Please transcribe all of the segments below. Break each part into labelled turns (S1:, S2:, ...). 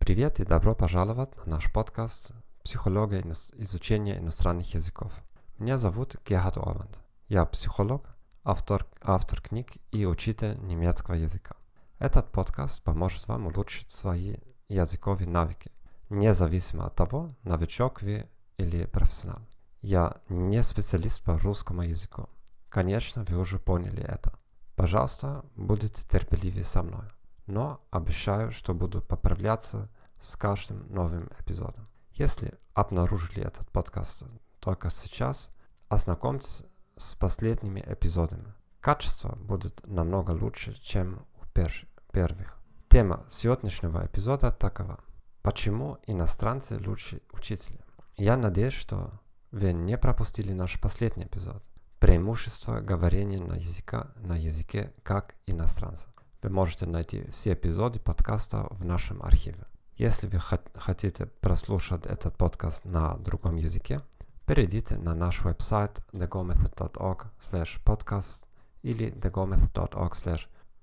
S1: Привет и добро пожаловать на наш подкаст «Психология изучения иностранных языков». Меня зовут Герхард Орванд. Я психолог, автор, автор книг и учитель немецкого языка. Этот подкаст поможет вам улучшить свои языковые навыки, независимо от того, новичок вы или профессионал. Я не специалист по русскому языку. Конечно, вы уже поняли это. Пожалуйста, будьте терпеливы со мной. Но обещаю, что буду поправляться с каждым новым эпизодом. Если обнаружили этот подкаст только сейчас, ознакомьтесь с последними эпизодами. Качество будет намного лучше, чем у пер первых. Тема сегодняшнего эпизода такова. Почему иностранцы лучше учителя? Я надеюсь, что вы не пропустили наш последний эпизод. Преимущество говорения на, языка, на языке как иностранца. Вы можете найти все эпизоды подкаста в нашем архиве. Если вы хотите прослушать этот подкаст на другом языке, перейдите на наш веб-сайт thegomethod.org podcast или thegomethod.org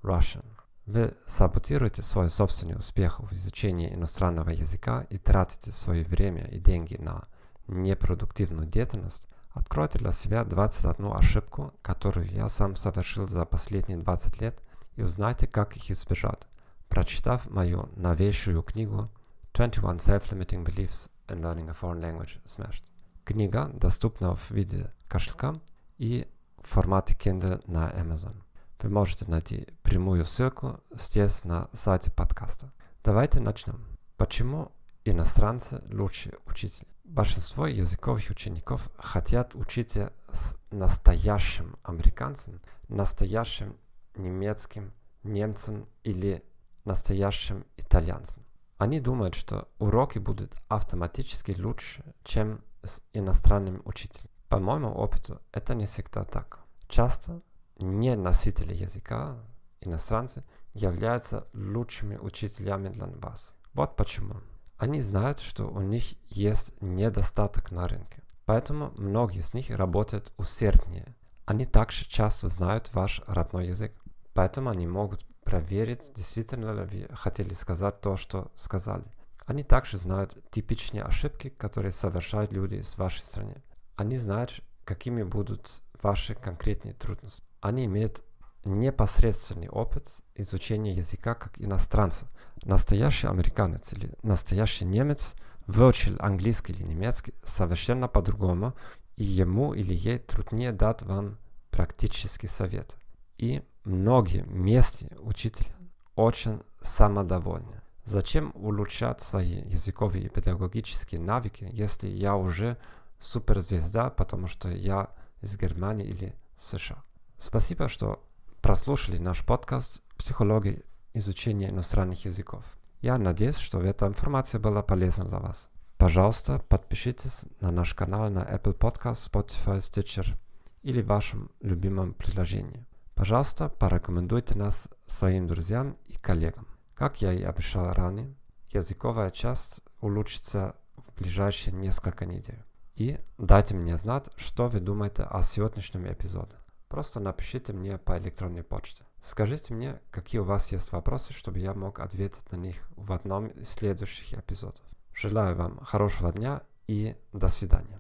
S1: russian. Вы саботируете свой собственный успех в изучении иностранного языка и тратите свое время и деньги на непродуктивную деятельность, откройте для себя 21 ошибку, которую я сам совершил за последние 20 лет, и узнайте, как их избежать прочитав мою новейшую книгу 21 Self-Limiting Beliefs in Learning a Foreign Language Smashed. Книга доступна в виде кошелька и в формате Kindle на Amazon. Вы можете найти прямую ссылку здесь на сайте подкаста. Давайте начнем. Почему иностранцы лучше учителя? Большинство языковых учеников хотят учиться с настоящим американцем, настоящим немецким немцем или настоящим итальянцем. Они думают, что уроки будут автоматически лучше, чем с иностранным учителем. По моему опыту, это не всегда так. Часто не носители языка, иностранцы, являются лучшими учителями для вас. Вот почему. Они знают, что у них есть недостаток на рынке. Поэтому многие из них работают усерднее. Они также часто знают ваш родной язык. Поэтому они могут проверить, действительно ли вы хотели сказать то, что сказали. Они также знают типичные ошибки, которые совершают люди в вашей стране. Они знают, какими будут ваши конкретные трудности. Они имеют непосредственный опыт изучения языка как иностранца. Настоящий американец или настоящий немец выучил английский или немецкий совершенно по-другому, и ему или ей труднее дать вам практический совет. И многие местные учителя очень самодовольны. Зачем улучшать свои языковые и педагогические навыки, если я уже суперзвезда, потому что я из Германии или США? Спасибо, что прослушали наш подкаст «Психология изучения иностранных языков». Я надеюсь, что эта информация была полезна для вас. Пожалуйста, подпишитесь на наш канал на Apple Podcast, Spotify, Stitcher или вашем любимом приложении. Пожалуйста, порекомендуйте нас своим друзьям и коллегам. Как я и обещал ранее, языковая часть улучшится в ближайшие несколько недель. И дайте мне знать, что вы думаете о сегодняшнем эпизоде. Просто напишите мне по электронной почте. Скажите мне, какие у вас есть вопросы, чтобы я мог ответить на них в одном из следующих эпизодов. Желаю вам хорошего дня и до свидания.